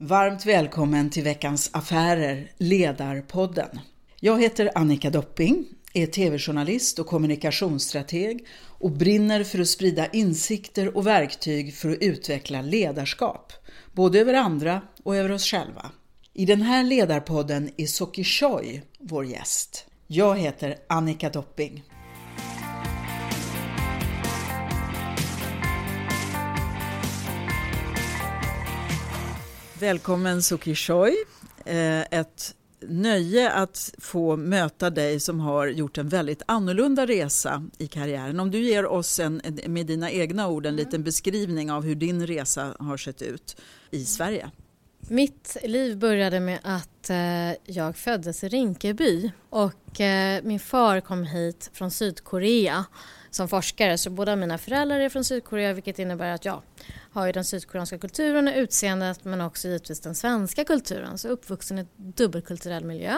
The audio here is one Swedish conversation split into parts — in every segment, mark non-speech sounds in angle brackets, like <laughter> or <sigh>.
Varmt välkommen till veckans Affärer, Ledarpodden. Jag heter Annika Dopping, är tv-journalist och kommunikationsstrateg och brinner för att sprida insikter och verktyg för att utveckla ledarskap, både över andra och över oss själva. I den här ledarpodden är Soki Choi vår gäst. Jag heter Annika Dopping. Välkommen Soki Choi. Eh, ett nöje att få möta dig som har gjort en väldigt annorlunda resa i karriären. Om du ger oss en, med dina egna ord en mm. liten beskrivning av hur din resa har sett ut i Sverige. Mitt liv började med att eh, jag föddes i Rinkeby och eh, min far kom hit från Sydkorea som forskare så båda mina föräldrar är från Sydkorea vilket innebär att jag har ju den sydkoreanska kulturen och utseendet men också givetvis den svenska kulturen så uppvuxen i dubbelkulturell miljö.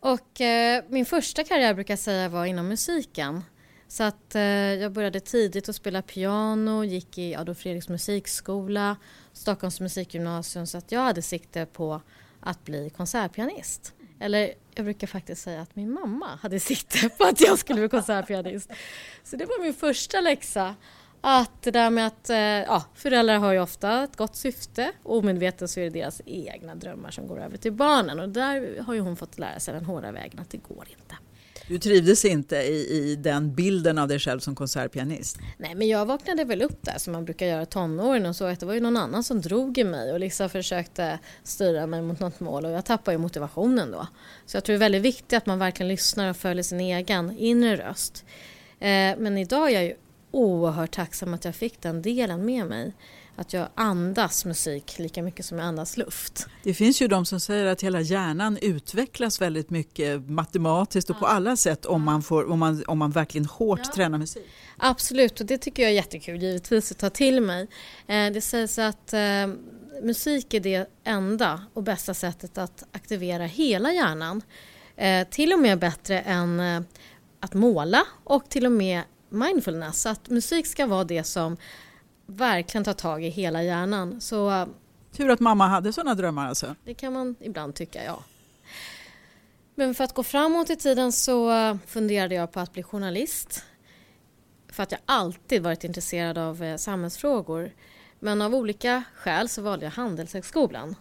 Och eh, min första karriär brukar jag säga var inom musiken. Så att eh, jag började tidigt att spela piano, gick i Adolf Fredriks musikskola, Stockholms musikgymnasium så att jag hade sikte på att bli konsertpianist. Eller jag brukar faktiskt säga att min mamma hade sikte på att jag skulle bli konsertpianist. Så det var min första läxa. Att det där med att eh, ja, föräldrar har ju ofta ett gott syfte och omedvetet så är det deras egna drömmar som går över till barnen och där har ju hon fått lära sig den hårda vägen att det går inte. Du trivdes inte i, i den bilden av dig själv som konsertpianist? Nej, men jag vaknade väl upp där som man brukar göra i tonåren och så att det var ju någon annan som drog i mig och liksom försökte styra mig mot något mål och jag tappade ju motivationen då. Så jag tror det är väldigt viktigt att man verkligen lyssnar och följer sin egen inre röst. Eh, men idag är jag ju oerhört tacksam att jag fick den delen med mig att jag andas musik lika mycket som jag andas luft. Det finns ju de som säger att hela hjärnan utvecklas väldigt mycket matematiskt och ja. på alla sätt om man, får, om man, om man verkligen hårt ja. tränar musik. Absolut, och det tycker jag är jättekul givetvis att ta till mig. Eh, det sägs att eh, musik är det enda och bästa sättet att aktivera hela hjärnan. Eh, till och med bättre än att måla och till och med mindfulness. Att musik ska vara det som verkligen ta tag i hela hjärnan. Så, Tur att mamma hade sådana drömmar alltså? Det kan man ibland tycka, ja. Men för att gå framåt i tiden så funderade jag på att bli journalist. För att jag alltid varit intresserad av eh, samhällsfrågor. Men av olika skäl så valde jag Handelshögskolan.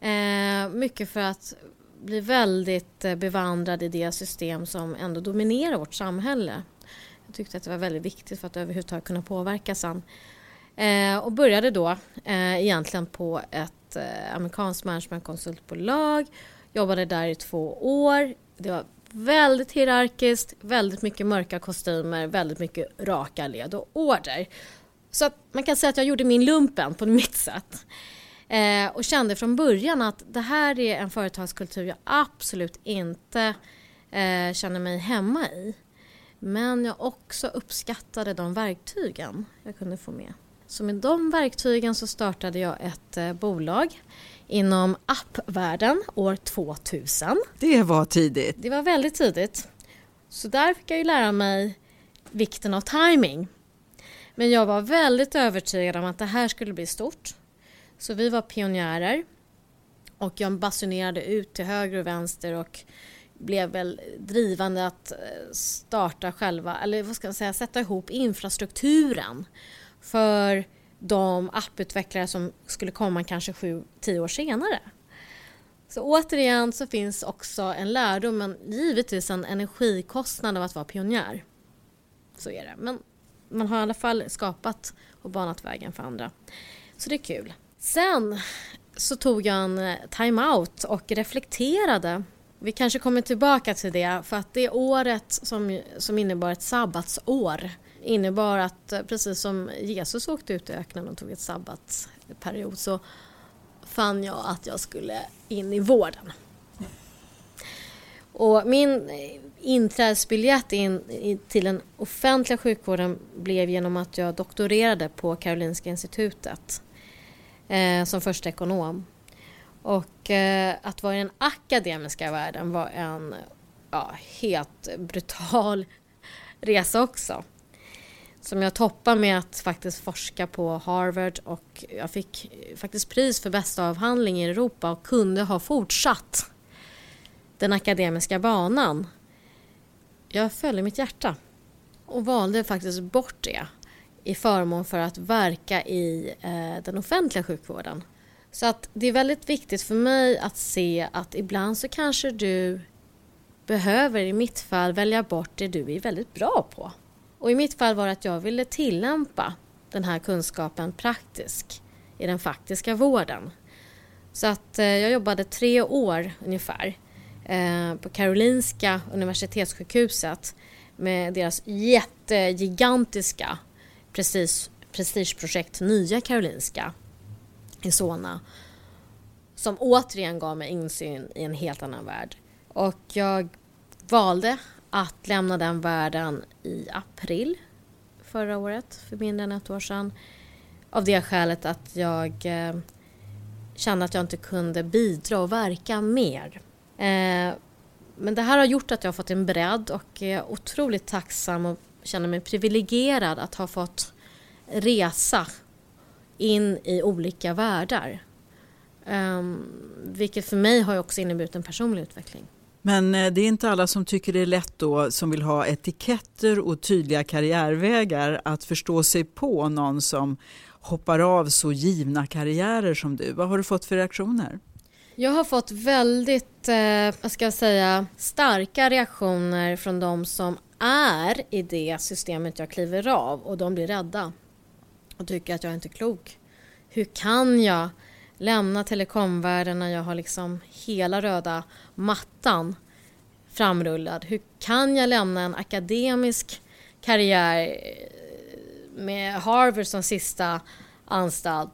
Eh, mycket för att bli väldigt eh, bevandrad i det system som ändå dominerar vårt samhälle. Jag tyckte att det var väldigt viktigt för att överhuvudtaget kunna påverka sen. Eh, och började då eh, egentligen på ett eh, amerikanskt managementkonsultbolag. Jobbade där i två år. Det var väldigt hierarkiskt, väldigt mycket mörka kostymer, väldigt mycket raka led och order. Så att man kan säga att jag gjorde min lumpen på mitt sätt. Eh, och kände från början att det här är en företagskultur jag absolut inte eh, känner mig hemma i. Men jag också uppskattade de verktygen jag kunde få med. Så med de verktygen så startade jag ett eh, bolag inom appvärlden år 2000. Det var tidigt. Det var väldigt tidigt. Så där fick jag ju lära mig vikten av timing. Men jag var väldigt övertygad om att det här skulle bli stort. Så vi var pionjärer och jag basunerade ut till höger och vänster och blev väl drivande att eh, starta själva, eller vad ska man säga, sätta ihop infrastrukturen för de apputvecklare som skulle komma kanske 7-10 år senare. Så återigen så finns också en lärdom, men givetvis en energikostnad av att vara pionjär. Så är det. Men man har i alla fall skapat och banat vägen för andra. Så det är kul. Sen så tog jag en eh, time-out och reflekterade. Vi kanske kommer tillbaka till det för att det året som, som innebar ett sabbatsår innebar att eh, precis som Jesus åkte ut i öknen och tog ett sabbatsperiod så fann jag att jag skulle in i vården. Och min inträdesbiljett in till den offentliga sjukvården blev genom att jag doktorerade på Karolinska institutet eh, som första ekonom. Och eh, att vara i den akademiska världen var en ja, helt brutal <laughs> resa också. som jag toppade med att faktiskt forska på Harvard och jag fick faktiskt pris för bästa avhandling i Europa och kunde ha fortsatt den akademiska banan. Jag följde mitt hjärta och valde faktiskt bort det i förmån för att verka i eh, den offentliga sjukvården. Så att det är väldigt viktigt för mig att se att ibland så kanske du behöver i mitt fall välja bort det du är väldigt bra på. Och i mitt fall var det att jag ville tillämpa den här kunskapen praktiskt i den faktiska vården. Så att eh, jag jobbade tre år ungefär eh, på Karolinska Universitetssjukhuset med deras jättegigantiska prestigeprojekt Nya Karolinska i Solna som återigen gav mig insyn i en helt annan värld. Och jag valde att lämna den världen i april förra året, för mindre än ett år sedan. Av det skälet att jag eh, kände att jag inte kunde bidra och verka mer. Eh, men det här har gjort att jag har fått en bredd och är otroligt tacksam och känner mig privilegierad att ha fått resa in i olika världar. Um, vilket för mig har också inneburit en personlig utveckling. Men eh, det är inte alla som tycker det är lätt då, som vill ha etiketter och tydliga karriärvägar, att förstå sig på någon som hoppar av så givna karriärer som du. Vad har du fått för reaktioner? Jag har fått väldigt, eh, vad ska jag säga, starka reaktioner från de som är i det systemet jag kliver av och de blir rädda och tycker att jag inte är klok. Hur kan jag lämna telekomvärlden när jag har liksom hela röda mattan framrullad? Hur kan jag lämna en akademisk karriär eh, med Harvard som sista anstalt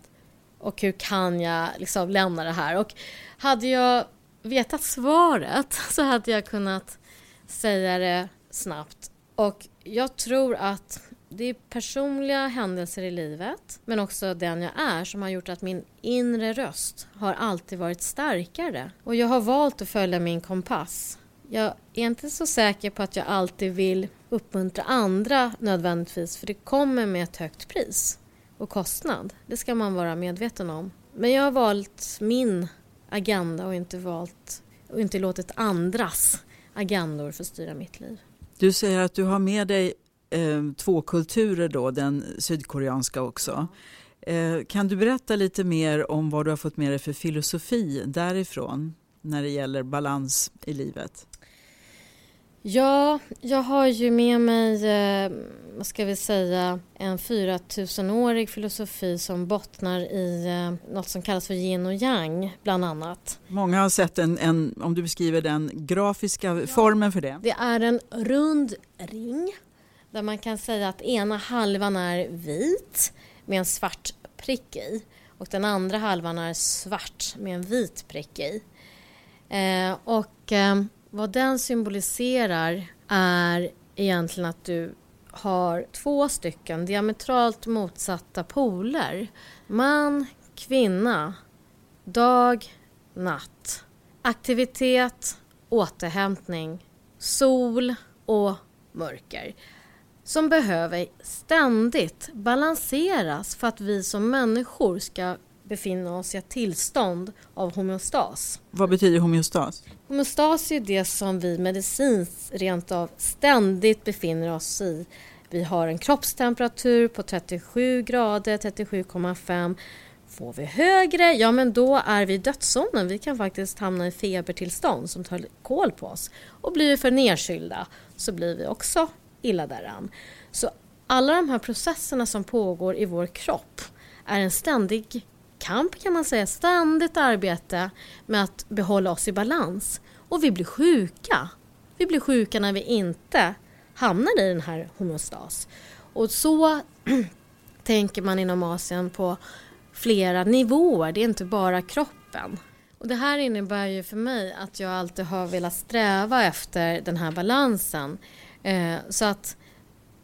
och hur kan jag liksom lämna det här? Och hade jag vetat svaret <laughs> så hade jag kunnat säga det snabbt. Och jag tror att det är personliga händelser i livet men också den jag är som har gjort att min inre röst har alltid varit starkare. Och jag har valt att följa min kompass. Jag är inte så säker på att jag alltid vill uppmuntra andra nödvändigtvis för det kommer med ett högt pris och kostnad. Det ska man vara medveten om. Men jag har valt min agenda och inte valt och inte låtit andras agendor få styra mitt liv. Du säger att du har med dig två kulturer då, den sydkoreanska också. Eh, kan du berätta lite mer om vad du har fått med dig för filosofi därifrån när det gäller balans i livet? Ja, jag har ju med mig, eh, vad ska vi säga, en 4000-årig filosofi som bottnar i eh, något som kallas för yin och yang, bland annat. Många har sett en, en om du beskriver den grafiska ja, formen för det. Det är en rund ring där man kan säga att ena halvan är vit med en svart prick i och den andra halvan är svart med en vit prick i. Eh, och eh, vad den symboliserar är egentligen att du har två stycken diametralt motsatta poler. Man, kvinna, dag, natt. Aktivitet, återhämtning, sol och mörker som behöver ständigt balanseras för att vi som människor ska befinna oss i ett tillstånd av homeostas. Vad betyder homeostas? Homeostas är det som vi medicinskt rent av ständigt befinner oss i. Vi har en kroppstemperatur på 37 grader, 37,5. Får vi högre, ja men då är vi i dödszonen. Vi kan faktiskt hamna i febertillstånd som tar kål på oss. Och blir vi för nedkylda så blir vi också illa däran. Så alla de här processerna som pågår i vår kropp är en ständig kamp kan man säga, ständigt arbete med att behålla oss i balans. Och vi blir sjuka. Vi blir sjuka när vi inte hamnar i den här homeostas. Och så <clears throat> tänker man inom Asien på flera nivåer, det är inte bara kroppen. Och det här innebär ju för mig att jag alltid har velat sträva efter den här balansen. Eh, så att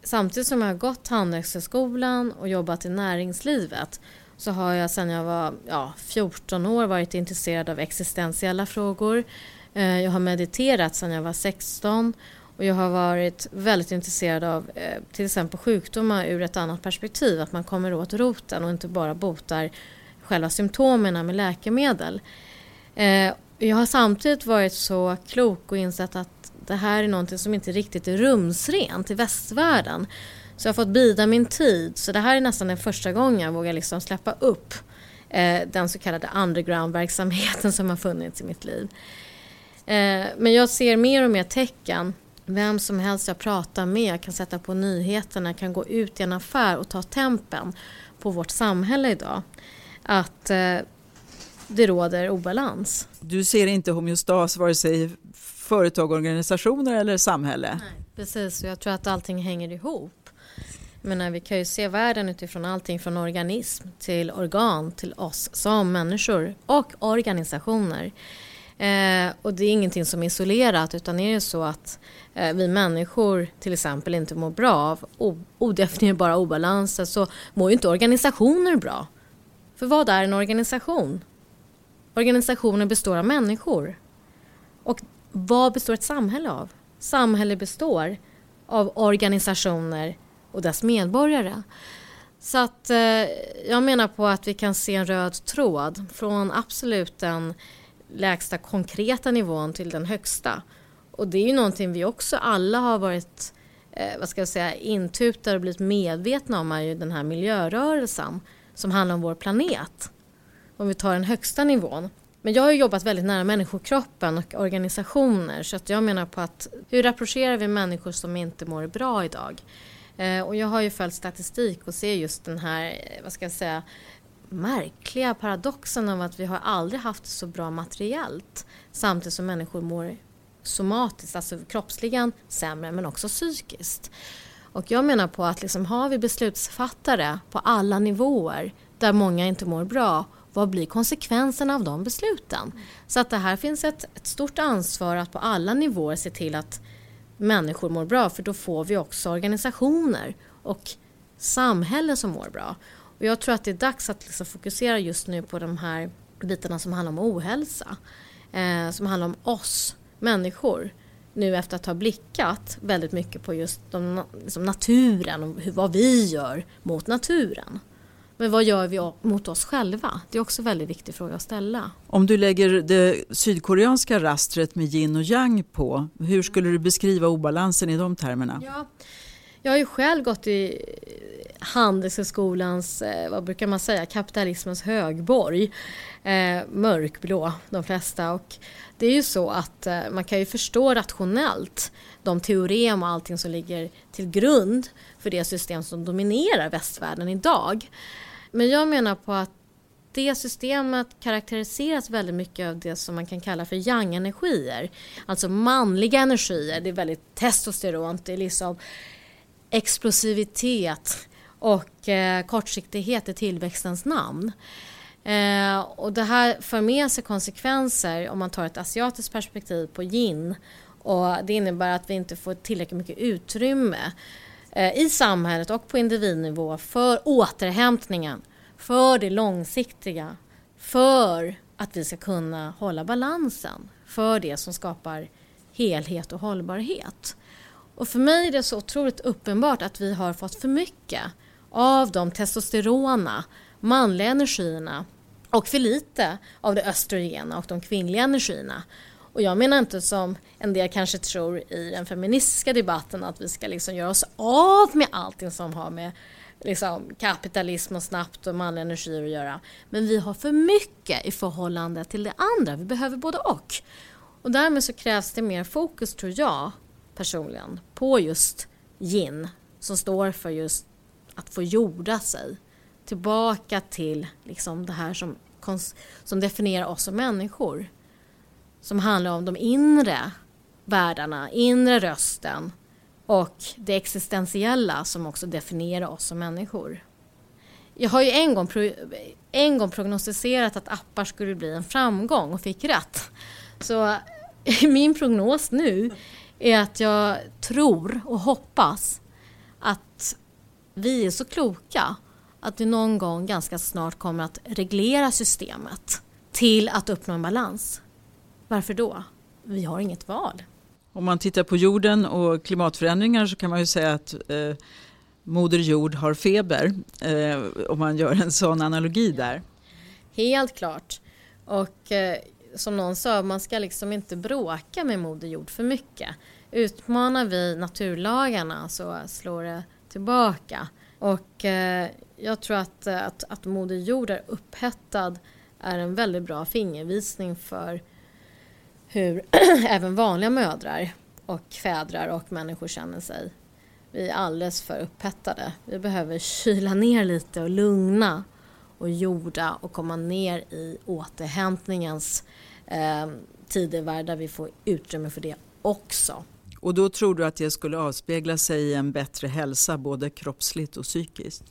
samtidigt som jag har gått Handelshögskolan och jobbat i näringslivet så har jag sedan jag var ja, 14 år varit intresserad av existentiella frågor. Eh, jag har mediterat sedan jag var 16 Och jag har varit väldigt intresserad av eh, till exempel sjukdomar ur ett annat perspektiv. Att man kommer åt roten och inte bara botar själva symptomen med läkemedel. Eh, jag har samtidigt varit så klok och insett att det här är någonting som inte riktigt är rumsrent i västvärlden. Så jag har fått bida min tid. Så det här är nästan den första gången jag vågar liksom släppa upp eh, den så kallade underground-verksamheten <laughs> som har funnits i mitt liv. Eh, men jag ser mer och mer tecken. Vem som helst jag pratar med kan sätta på nyheterna, kan gå ut i en affär och ta tempen på vårt samhälle idag. Att eh, det råder obalans. Du ser inte homeostas vare sig företag, organisationer eller samhälle? Nej, precis, jag tror att allting hänger ihop. Men vi kan ju se världen utifrån allting från organism till organ till oss som människor och organisationer. Eh, och det är ingenting som är isolerat utan är det så att eh, vi människor till exempel inte mår bra av odefinierbara obalanser så mår ju inte organisationer bra. För vad är en organisation? Organisationer består av människor. Och vad består ett samhälle av? Samhälle består av organisationer och dess medborgare. Så att eh, jag menar på att vi kan se en röd tråd från absolut den lägsta konkreta nivån till den högsta. Och det är ju någonting vi också alla har varit eh, vad ska jag säga, intutade och blivit medvetna om är ju den här miljörörelsen som handlar om vår planet. Om vi tar den högsta nivån. Men jag har jobbat väldigt nära människokroppen och organisationer så att jag menar på att hur rapporterar vi människor som inte mår bra idag? Eh, och jag har ju följt statistik och ser just den här, eh, vad ska jag säga, märkliga paradoxen av att vi har aldrig haft så bra materiellt samtidigt som människor mår somatiskt, alltså kroppsligen sämre men också psykiskt. Och jag menar på att liksom, har vi beslutsfattare på alla nivåer där många inte mår bra, vad blir konsekvenserna av de besluten? Så att det här finns ett, ett stort ansvar att på alla nivåer se till att människor mår bra för då får vi också organisationer och samhällen som mår bra. Och jag tror att det är dags att liksom fokusera just nu på de här bitarna som handlar om ohälsa. Eh, som handlar om oss människor. Nu efter att ha blickat väldigt mycket på just de, liksom naturen och hur, vad vi gör mot naturen. Men vad gör vi mot oss själva? Det är också en väldigt viktig fråga att ställa. Om du lägger det sydkoreanska rastret med yin och yang på, hur skulle du beskriva obalansen i de termerna? Ja, jag har ju själv gått i Handelshögskolans, eh, vad brukar man säga, kapitalismens högborg. Eh, mörkblå, de flesta. Och det är ju så att eh, man kan ju förstå rationellt de teorem och allting som ligger till grund för det system som dominerar västvärlden idag. Men jag menar på att det systemet karaktäriseras väldigt mycket av det som man kan kalla för yang-energier. Alltså manliga energier. Det är väldigt testosteront, det är liksom explosivitet och eh, kortsiktighet i tillväxtens namn. Eh, och det här för med sig konsekvenser om man tar ett asiatiskt perspektiv på yin. Och det innebär att vi inte får tillräckligt mycket utrymme eh, Eh, i samhället och på individnivå för återhämtningen, för det långsiktiga, för att vi ska kunna hålla balansen, för det som skapar helhet och hållbarhet. Och för mig är det så otroligt uppenbart att vi har fått för mycket av de testosterona, manliga energierna och för lite av det östrogena och de kvinnliga energierna. Och jag menar inte som en del kanske tror i den feministiska debatten att vi ska liksom göra oss av med allting som har med liksom kapitalism och snabbt och manliga energier att göra. Men vi har för mycket i förhållande till det andra. Vi behöver både och. Och därmed så krävs det mer fokus tror jag personligen på just yin som står för just att få jorda sig. Tillbaka till liksom det här som, som definierar oss som människor. Som handlar om de inre världarna, inre rösten och det existentiella som också definierar oss som människor. Jag har ju en gång, en gång prognostiserat att appar skulle bli en framgång och fick rätt. Så <laughs> min prognos nu är att jag tror och hoppas att vi är så kloka att vi någon gång ganska snart kommer att reglera systemet till att uppnå en balans. Varför då? Vi har inget val. Om man tittar på jorden och klimatförändringar så kan man ju säga att eh, Moder Jord har feber, eh, om man gör en sån analogi där. Helt klart. Och eh, som någon sa, man ska liksom inte bråka med Moder Jord för mycket. Utmanar vi naturlagarna så slår det tillbaka. Och eh, jag tror att, att, att Moder Jord är upphettad är en väldigt bra fingervisning för hur <clears throat> även vanliga mödrar och fädrar och människor känner sig. Vi är alldeles för upphettade. Vi behöver kyla ner lite och lugna och jorda och komma ner i återhämtningens eh, tidevärld där vi får utrymme för det också. Och då tror du att det skulle avspegla sig i en bättre hälsa både kroppsligt och psykiskt?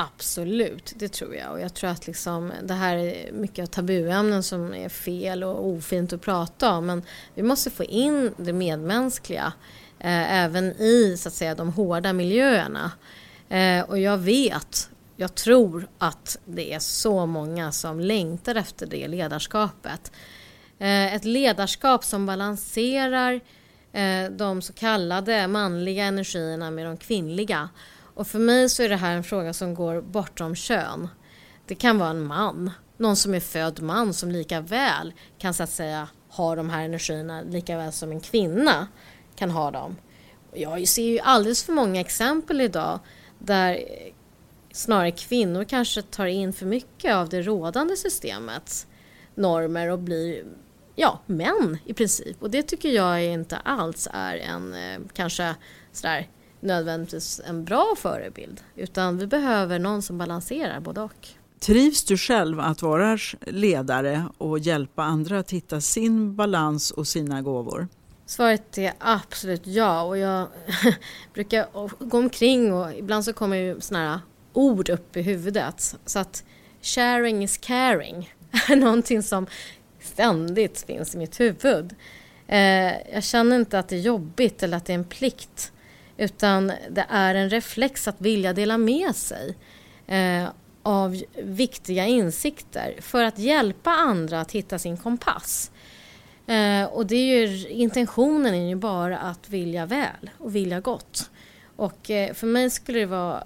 Absolut, det tror jag. Och jag tror att liksom, det här är mycket av tabuämnen som är fel och ofint att prata om. Men vi måste få in det medmänskliga eh, även i så att säga, de hårda miljöerna. Eh, och jag vet, jag tror att det är så många som längtar efter det ledarskapet. Eh, ett ledarskap som balanserar eh, de så kallade manliga energierna med de kvinnliga och för mig så är det här en fråga som går bortom kön. Det kan vara en man, någon som är född man som lika väl kan så att säga ha de här energierna lika väl som en kvinna kan ha dem. Jag ser ju alldeles för många exempel idag där snarare kvinnor kanske tar in för mycket av det rådande systemets normer och blir ja, män i princip. Och det tycker jag inte alls är en eh, kanske sådär nödvändigtvis en bra förebild utan vi behöver någon som balanserar både och. Trivs du själv att vara ledare och hjälpa andra att hitta sin balans och sina gåvor? Svaret är absolut ja och jag <laughs> brukar gå omkring och ibland så kommer ju sådana här ord upp i huvudet så att sharing is caring <laughs> är någonting som ständigt finns i mitt huvud. Eh, jag känner inte att det är jobbigt eller att det är en plikt utan det är en reflex att vilja dela med sig eh, av viktiga insikter för att hjälpa andra att hitta sin kompass. Eh, och det är ju, intentionen är ju bara att vilja väl och vilja gott. Och eh, för mig skulle det vara,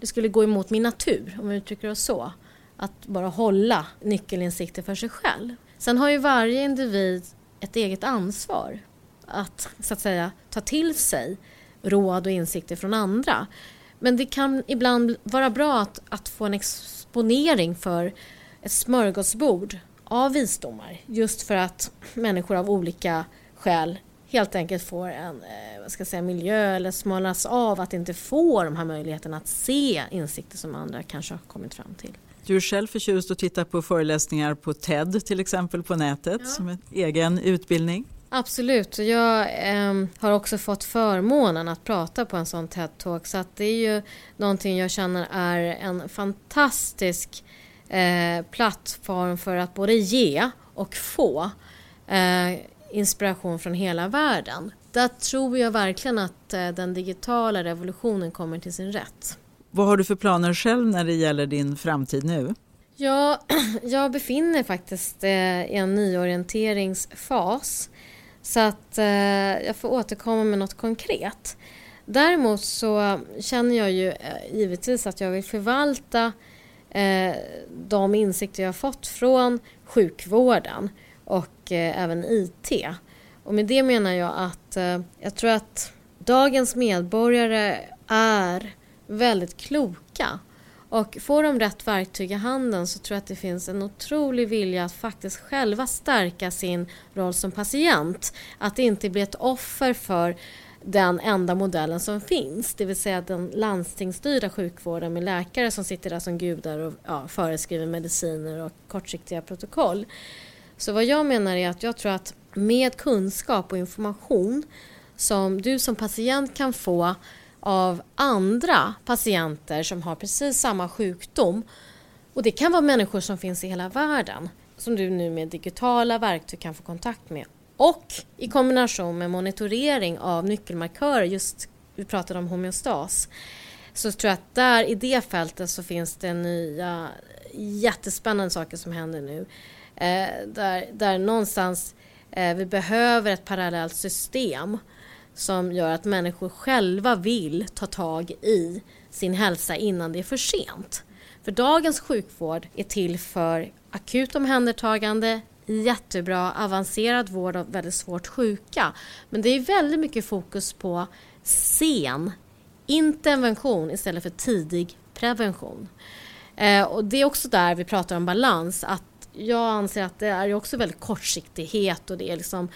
det skulle gå emot min natur om vi uttrycker oss så. Att bara hålla nyckelinsikter för sig själv. Sen har ju varje individ ett eget ansvar att så att säga ta till sig råd och insikter från andra. Men det kan ibland vara bra att, att få en exponering för ett smörgåsbord av visdomar just för att människor av olika skäl helt enkelt får en eh, vad ska jag säga, miljö eller smalas av att inte få de här möjligheterna att se insikter som andra kanske har kommit fram till. Du är själv förtjust att titta på föreläsningar på TED till exempel på nätet ja. som en egen utbildning. Absolut. Jag eh, har också fått förmånen att prata på en sån TED-talk så att det är ju någonting jag känner är en fantastisk eh, plattform för att både ge och få eh, inspiration från hela världen. Där tror jag verkligen att eh, den digitala revolutionen kommer till sin rätt. Vad har du för planer själv när det gäller din framtid nu? Ja, <clears throat> jag befinner faktiskt eh, i en nyorienteringsfas så att eh, jag får återkomma med något konkret. Däremot så känner jag ju eh, givetvis att jag vill förvalta eh, de insikter jag fått från sjukvården och eh, även IT. Och med det menar jag att eh, jag tror att dagens medborgare är väldigt kloka och får de rätt verktyg i handen så tror jag att det finns en otrolig vilja att faktiskt själva stärka sin roll som patient. Att inte bli ett offer för den enda modellen som finns, det vill säga den landstingsstyrda sjukvården med läkare som sitter där som gudar och ja, föreskriver mediciner och kortsiktiga protokoll. Så vad jag menar är att jag tror att med kunskap och information som du som patient kan få av andra patienter som har precis samma sjukdom. Och det kan vara människor som finns i hela världen som du nu med digitala verktyg kan få kontakt med. Och i kombination med monitorering av nyckelmarkörer, just vi pratade om homeostas, så tror jag att där i det fältet så finns det nya jättespännande saker som händer nu. Eh, där, där någonstans Eh, vi behöver ett parallellt system som gör att människor själva vill ta tag i sin hälsa innan det är för sent. För dagens sjukvård är till för akut omhändertagande, jättebra avancerad vård av väldigt svårt sjuka. Men det är väldigt mycket fokus på sen intervention istället för tidig prevention. Eh, och det är också där vi pratar om balans. Att jag anser att det är också väldigt kortsiktighet och det är liksom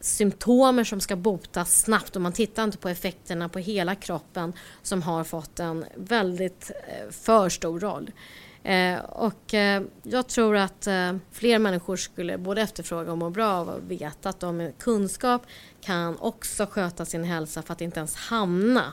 symptomer som ska botas snabbt och man tittar inte på effekterna på hela kroppen som har fått en väldigt eh, för stor roll. Eh, och eh, jag tror att fler människor skulle både efterfråga och må bra av att veta att de med kunskap kan också sköta sin hälsa för att inte ens hamna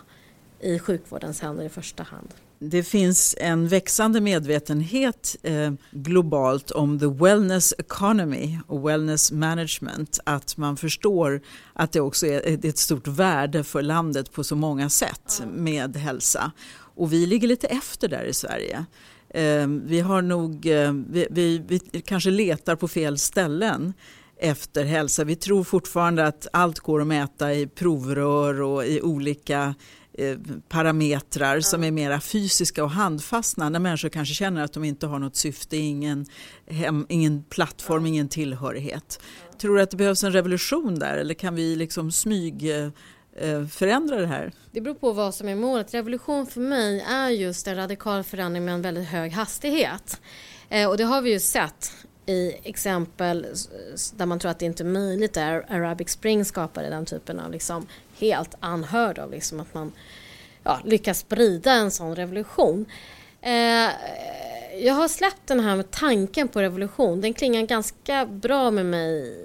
i sjukvårdens händer i första hand. Det finns en växande medvetenhet eh, globalt om the wellness economy och wellness management. Att man förstår att det också är ett stort värde för landet på så många sätt med hälsa. Och vi ligger lite efter där i Sverige. Eh, vi har nog, eh, vi, vi, vi kanske letar på fel ställen efter hälsa. Vi tror fortfarande att allt går att mäta i provrör och i olika Eh, parametrar ja. som är mera fysiska och handfastna när människor kanske känner att de inte har något syfte, ingen, hem, ingen plattform, ja. ingen tillhörighet. Tror du att det behövs en revolution där eller kan vi liksom smyg eh, förändra det här? Det beror på vad som är målet. Revolution för mig är just en radikal förändring med en väldigt hög hastighet. Eh, och det har vi ju sett i exempel där man tror att det inte är möjligt där Arabic Spring skapade den typen av liksom helt anhörd av liksom att man ja, lyckas sprida en sån revolution. Eh, jag har släppt den här med tanken på revolution. Den klingar ganska bra med mig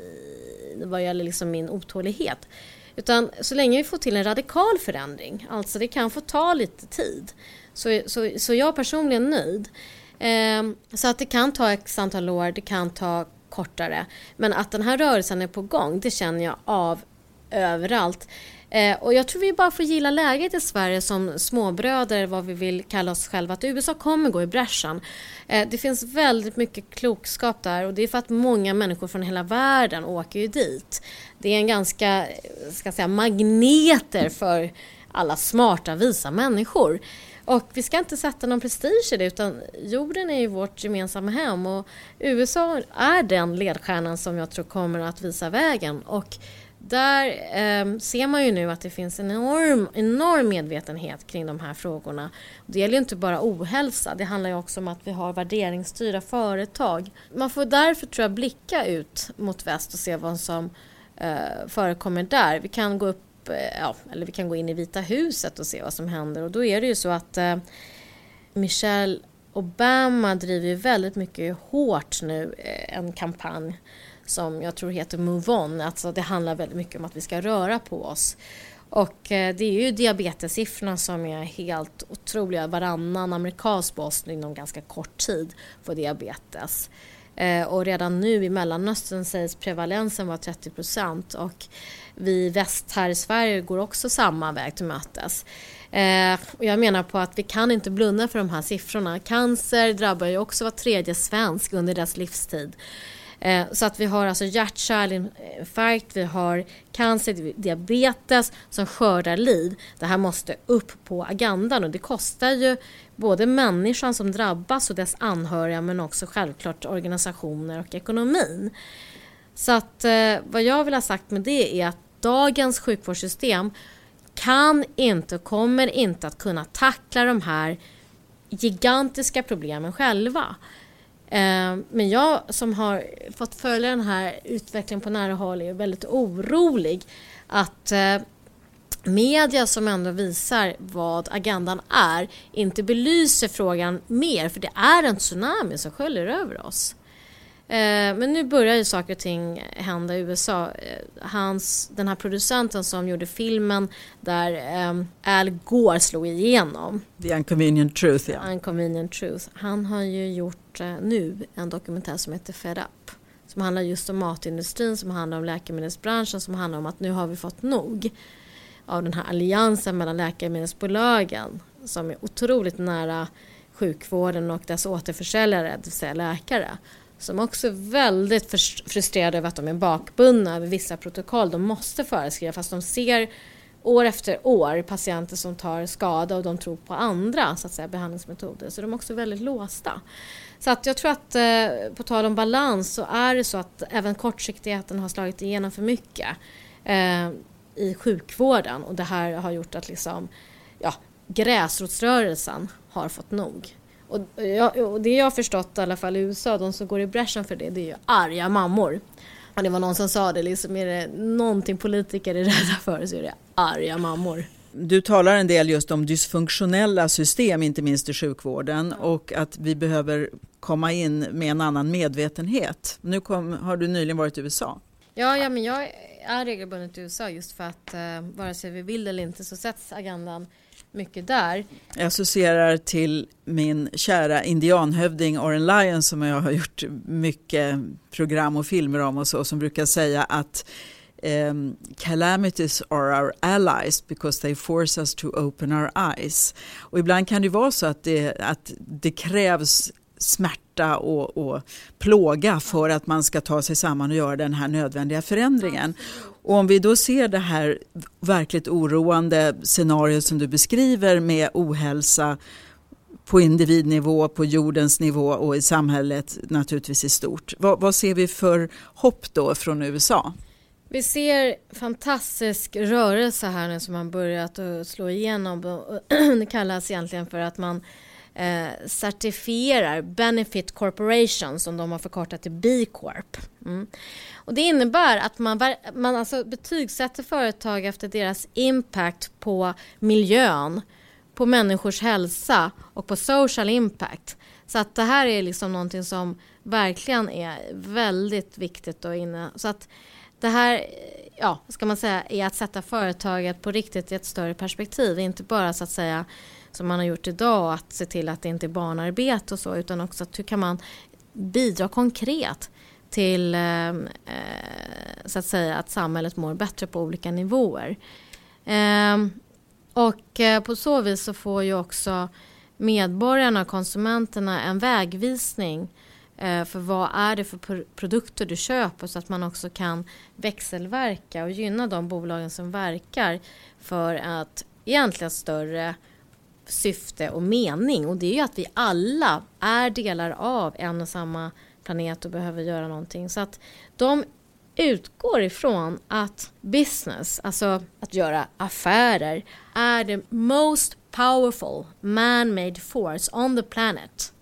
vad gäller liksom min otålighet. Utan så länge vi får till en radikal förändring, alltså det kan få ta lite tid, så, så, så jag personligen nöjd. Eh, så att det kan ta x antal år, det kan ta kortare. Men att den här rörelsen är på gång, det känner jag av överallt. Eh, och jag tror vi bara får gilla läget i Sverige som småbröder, vad vi vill kalla oss själva, att USA kommer gå i bräschen. Eh, det finns väldigt mycket klokskap där och det är för att många människor från hela världen åker ju dit. Det är en ganska, eh, ska säga, magneter för alla smarta, visa människor. Och vi ska inte sätta någon prestige i det utan jorden är ju vårt gemensamma hem och USA är den ledstjärnan som jag tror kommer att visa vägen. Och där eh, ser man ju nu att det finns en enorm, enorm medvetenhet kring de här frågorna. Det gäller ju inte bara ohälsa, det handlar ju också om att vi har värderingsstyrda företag. Man får därför tror jag blicka ut mot väst och se vad som eh, förekommer där. Vi kan gå upp, Eh, ja, eller vi kan gå in i Vita huset och se vad som händer och då är det ju så att eh, Michelle Obama driver ju väldigt mycket hårt nu eh, en kampanj som jag tror heter Move On. Alltså det handlar väldigt mycket om att vi ska röra på oss. Och eh, det är ju diabetessiffrorna som är helt otroliga. Varannan amerikansk bosnier inom ganska kort tid får diabetes. Eh, och redan nu i Mellanöstern sägs prevalensen vara 30 procent och vi väst här i Sverige går också samma väg till mötes. Eh, och jag menar på att vi kan inte blunda för de här siffrorna. Cancer drabbar ju också var tredje svensk under deras livstid. Eh, så att vi har alltså hjärt-kärlinfarkt, eh, vi har cancer, diabetes som skördar liv. Det här måste upp på agendan och det kostar ju både människan som drabbas och dess anhöriga men också självklart organisationer och ekonomin. Så att eh, vad jag vill ha sagt med det är att dagens sjukvårdssystem kan inte och kommer inte att kunna tackla de här gigantiska problemen själva. Eh, men jag som har fått följa den här utvecklingen på nära håll är väldigt orolig att eh, media som ändå visar vad agendan är inte belyser frågan mer för det är en tsunami som sköljer över oss. Eh, men nu börjar ju saker och ting hända i USA. Eh, hans, den här producenten som gjorde filmen där um, Al Gore slog igenom. The Unconvenient Truth, ja. Unconvenient Truth. Han har ju gjort nu en dokumentär som heter Fed Up. Som handlar just om matindustrin, som handlar om läkemedelsbranschen, som handlar om att nu har vi fått nog av den här alliansen mellan läkemedelsbolagen som är otroligt nära sjukvården och dess återförsäljare, det vill säga läkare som också är väldigt frustrerade över att de är bakbundna över vissa protokoll de måste föreskriva fast de ser år efter år patienter som tar skada och de tror på andra så att säga, behandlingsmetoder. Så de är också väldigt låsta. Så att jag tror att eh, på tal om balans så är det så att även kortsiktigheten har slagit igenom för mycket eh, i sjukvården och det här har gjort att liksom, ja, gräsrotsrörelsen har fått nog. Och, jag, och det jag har förstått i alla fall i USA, de som går i bräschen för det, det är ju arga mammor. Och det var någon som sa det, liksom är det någonting politiker är rädda för så är det arga mammor. Du talar en del just om dysfunktionella system, inte minst i sjukvården och att vi behöver komma in med en annan medvetenhet. Nu kom, har du nyligen varit i USA. Ja, ja men jag är regelbundet i USA just för att eh, vare sig vi vill eller inte så sätts agendan mycket där. Jag associerar till min kära indianhövding Oren Lyon som jag har gjort mycket program och filmer om och så som brukar säga att um, calamities are our allies because they force us to open our eyes. Och ibland kan det vara så att det, att det krävs smärta och, och plåga för att man ska ta sig samman och göra den här nödvändiga förändringen. Och om vi då ser det här verkligt oroande scenariot som du beskriver med ohälsa på individnivå, på jordens nivå och i samhället naturligtvis i stort. Vad, vad ser vi för hopp då från USA? Vi ser fantastisk rörelse här nu som har börjat slå igenom. <clears throat> Det kallas egentligen för att man eh, certifierar Benefit Corporation som de har förkortat till B Corp. Mm. Och det innebär att man, man alltså betygsätter företag efter deras impact på miljön, på människors hälsa och på social impact. Så att det här är liksom någonting som verkligen är väldigt viktigt. Och inne. Så att det här ja, ska man säga, är att sätta företaget på riktigt i ett större perspektiv. Inte bara så att säga som man har gjort idag, att se till att det inte är barnarbete och så, utan också att hur kan man bidra konkret till ehm, eh, så att säga att samhället mår bättre på olika nivåer. Ehm, eh, och på så vis så får ju också medborgarna och konsumenterna en vägvisning eh, för vad är det för produkter du köper så att man också kan växelverka och gynna de bolagen som verkar för att egentligen större syfte och mening och det är ju att vi alla är delar av en och samma planet och behöver göra någonting. Så att de utgår ifrån att business, alltså att göra affärer, är the most powerful man-made force on the planet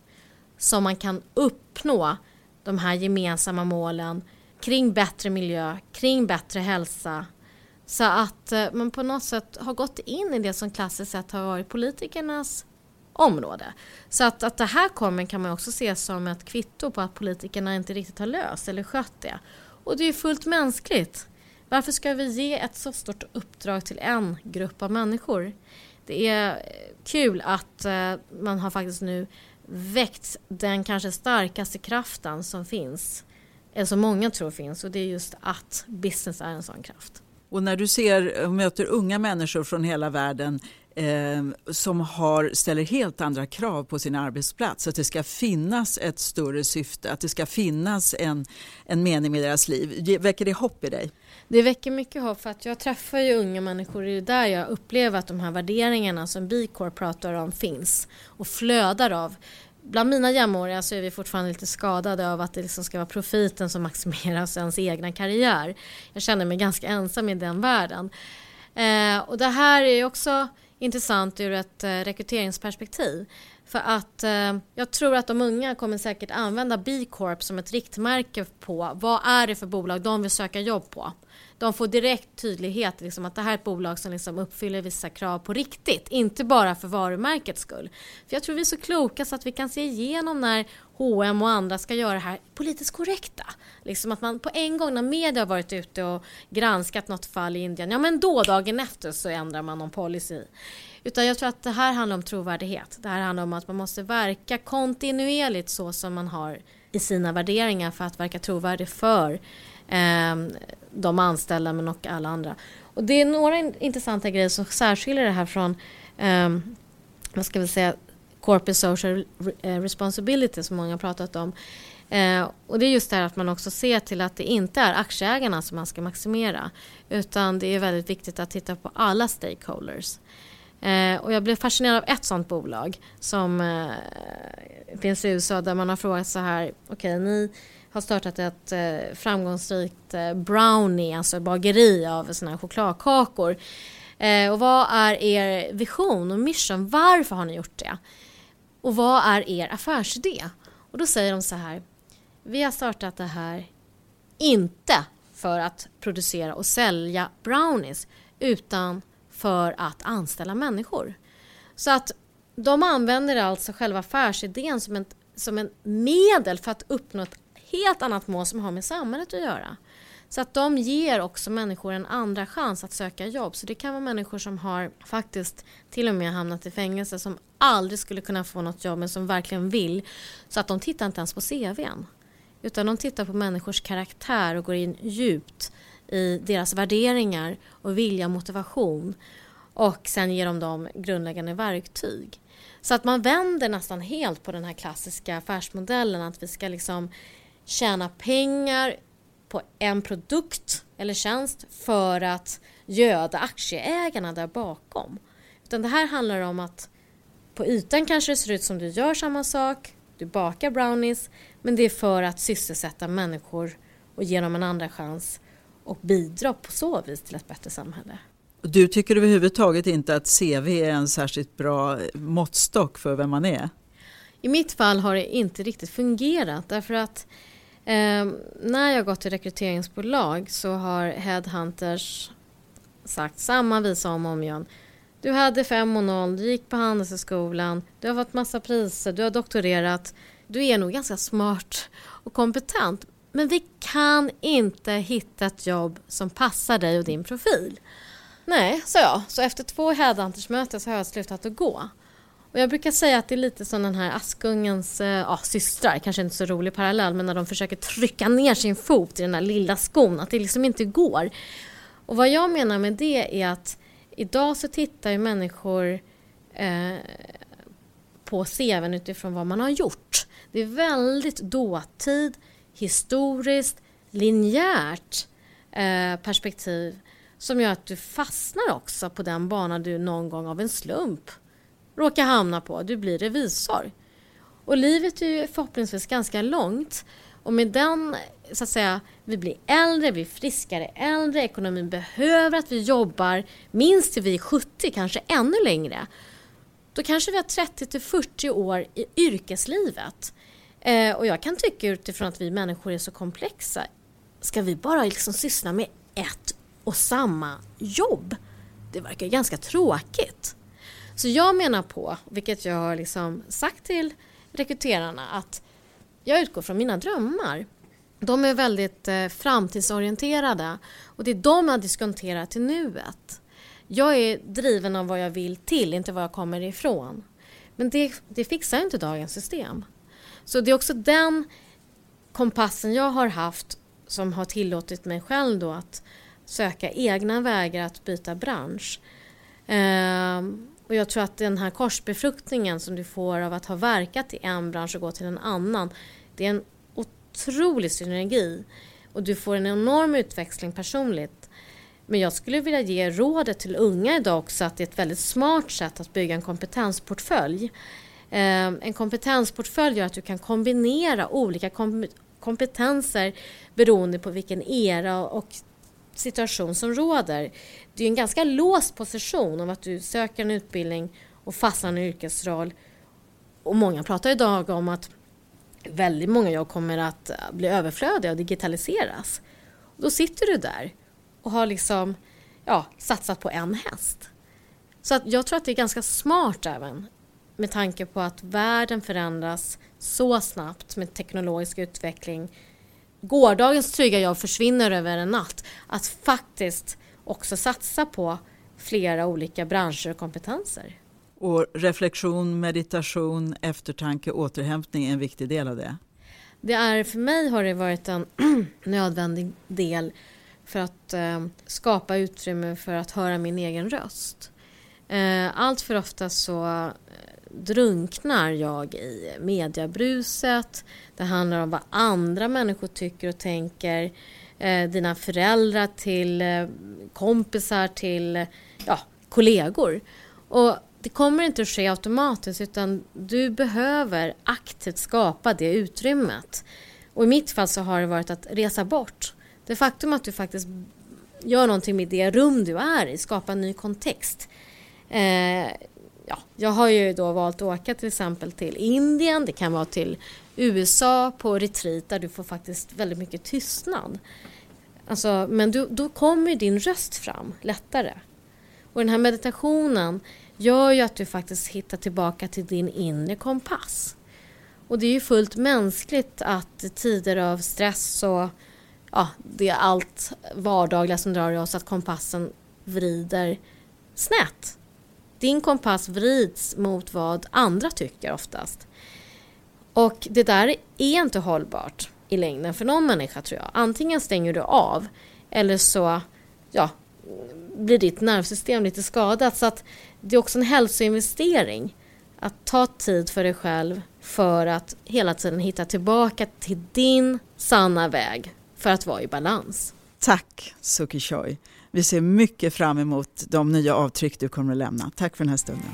som man kan uppnå de här gemensamma målen kring bättre miljö, kring bättre hälsa. Så att eh, man på något sätt har gått in i det som klassiskt sett har varit politikernas område. Så att, att det här kommer kan man också se som ett kvitto på att politikerna inte riktigt har löst eller skött det. Och det är ju fullt mänskligt. Varför ska vi ge ett så stort uppdrag till en grupp av människor? Det är eh, kul att eh, man har faktiskt nu väckt den kanske starkaste kraften som finns, eller som många tror finns, och det är just att business är en sån kraft. Och när du ser och möter unga människor från hela världen eh, som har, ställer helt andra krav på sin arbetsplats. Att det ska finnas ett större syfte, att det ska finnas en, en mening med deras liv. Väcker det hopp i dig? Det väcker mycket hopp för att jag träffar ju unga människor. Det är där jag upplever att de här värderingarna som B-Corp pratar om finns och flödar av bland mina jämnåriga så är vi fortfarande lite skadade av att det liksom ska vara profiten som maximeras ens egna karriär. Jag känner mig ganska ensam i den världen. Eh, och det här är också intressant ur ett eh, rekryteringsperspektiv. För att eh, jag tror att de unga kommer säkert använda B Corp som ett riktmärke på vad är det för bolag de vill söka jobb på. De får direkt tydlighet liksom, att det här är ett bolag som liksom uppfyller vissa krav på riktigt, inte bara för varumärkets skull. För jag tror vi är så kloka så att vi kan se igenom när H&M och andra ska göra det här politiskt korrekta. Liksom att man på en gång när media har varit ute och granskat något fall i Indien, ja men då dagen efter så ändrar man någon policy. Utan jag tror att det här handlar om trovärdighet. Det här handlar om att man måste verka kontinuerligt så som man har i sina värderingar för att verka trovärdig för eh, de anställda men och alla andra. Och det är några intressanta grejer som särskiljer det här från um, vad ska vi säga, corporate social eh, responsibility som många har pratat om. Eh, och det är just det här att man också ser till att det inte är aktieägarna som man ska maximera utan det är väldigt viktigt att titta på alla stakeholders. Eh, och jag blev fascinerad av ett sånt bolag som eh, finns i USA där man har frågat så här, okej okay, ni har startat ett eh, framgångsrikt eh, brownie, alltså bageri av såna här chokladkakor. Eh, och vad är er vision och mission? Varför har ni gjort det? Och vad är er affärsidé? Och då säger de så här, vi har startat det här inte för att producera och sälja brownies utan för att anställa människor. Så att de använder alltså själva affärsidén som en, som en medel för att uppnå ett helt annat mål som har med samhället att göra. Så att de ger också människor en andra chans att söka jobb. Så det kan vara människor som har faktiskt till och med hamnat i fängelse som aldrig skulle kunna få något jobb men som verkligen vill. Så att de tittar inte ens på CVn. Utan de tittar på människors karaktär och går in djupt i deras värderingar och vilja och motivation. Och sen ger de dem grundläggande verktyg. Så att man vänder nästan helt på den här klassiska affärsmodellen att vi ska liksom tjäna pengar på en produkt eller tjänst för att göda aktieägarna där bakom. Utan det här handlar om att på ytan kanske det ser ut som du gör samma sak, du bakar brownies, men det är för att sysselsätta människor och ge dem en andra chans och bidra på så vis till ett bättre samhälle. Du tycker överhuvudtaget inte att CV är en särskilt bra måttstock för vem man är? I mitt fall har det inte riktigt fungerat därför att eh, när jag gått till rekryteringsbolag så har headhunters sagt samma visa om och om igen. Du hade 5,0, du gick på Handelshögskolan, du har fått massa priser, du har doktorerat. Du är nog ganska smart och kompetent men vi kan inte hitta ett jobb som passar dig och din profil. Nej, sa jag. Så efter två headhunters-möten så har jag slutat att gå. Och jag brukar säga att det är lite som den här Askungens eh, ja, systrar, kanske inte så rolig parallell, men när de försöker trycka ner sin fot i den här lilla skon, att det liksom inte går. Och vad jag menar med det är att idag så tittar ju människor eh, på CVn utifrån vad man har gjort. Det är väldigt dåtid, historiskt, linjärt eh, perspektiv som gör att du fastnar också på den bana du någon gång av en slump råkar hamna på. Du blir revisor. Och livet är ju förhoppningsvis ganska långt och med den, så att säga, vi blir äldre, vi är friskare äldre, ekonomin behöver att vi jobbar minst till vi är 70, kanske ännu längre. Då kanske vi har 30 till 40 år i yrkeslivet. Eh, och jag kan tycka utifrån att vi människor är så komplexa, ska vi bara liksom syssla med ett och samma jobb? Det verkar ganska tråkigt. Så jag menar på, vilket jag har liksom sagt till rekryterarna, att jag utgår från mina drömmar. De är väldigt eh, framtidsorienterade och det är de jag diskonterar till nuet. Jag är driven av vad jag vill till, inte var jag kommer ifrån. Men det, det fixar inte dagens system. Så det är också den kompassen jag har haft som har tillåtit mig själv då att söka egna vägar att byta bransch. Ehm, och jag tror att den här korsbefruktningen som du får av att ha verkat i en bransch och gå till en annan, det är en otrolig synergi och du får en enorm utväxling personligt. Men jag skulle vilja ge rådet till unga idag också att det är ett väldigt smart sätt att bygga en kompetensportfölj. Ehm, en kompetensportfölj gör att du kan kombinera olika kompetenser beroende på vilken era och situation som råder. Det är en ganska låst position av att du söker en utbildning och fastnar i en yrkesroll. Och många pratar idag om att väldigt många jobb kommer att bli överflödiga och digitaliseras. Och då sitter du där och har liksom ja, satsat på en häst. Så att jag tror att det är ganska smart även med tanke på att världen förändras så snabbt med teknologisk utveckling. Gårdagens trygga jobb försvinner över en natt. Att faktiskt också satsa på flera olika branscher och kompetenser. Och reflektion, meditation, eftertanke, återhämtning är en viktig del av det? Det är, för mig har det varit en <clears throat> nödvändig del för att eh, skapa utrymme för att höra min egen röst. Eh, allt för ofta så drunknar jag i mediebruset. Det handlar om vad andra människor tycker och tänker. Eh, dina föräldrar till eh, kompisar till ja, kollegor. Och det kommer inte att ske automatiskt utan du behöver aktivt skapa det utrymmet. Och i mitt fall så har det varit att resa bort. Det faktum att du faktiskt gör någonting med det rum du är i, skapa en ny kontext. Eh, ja, jag har ju då valt att åka till exempel till Indien, det kan vara till USA på retreat där du får faktiskt väldigt mycket tystnad. Alltså, men du, då kommer din röst fram lättare. Och den här meditationen gör ju att du faktiskt hittar tillbaka till din inre kompass. Och det är ju fullt mänskligt att i tider av stress och ja, det är allt vardagliga som drar i oss att kompassen vrider snett. Din kompass vrids mot vad andra tycker oftast. Och det där är inte hållbart i längden för någon människa tror jag. Antingen stänger du av eller så ja, blir ditt nervsystem lite skadat. Så att det är också en hälsoinvestering att ta tid för dig själv för att hela tiden hitta tillbaka till din sanna väg för att vara i balans. Tack Suki Choi. Vi ser mycket fram emot de nya avtryck du kommer att lämna. Tack för den här stunden.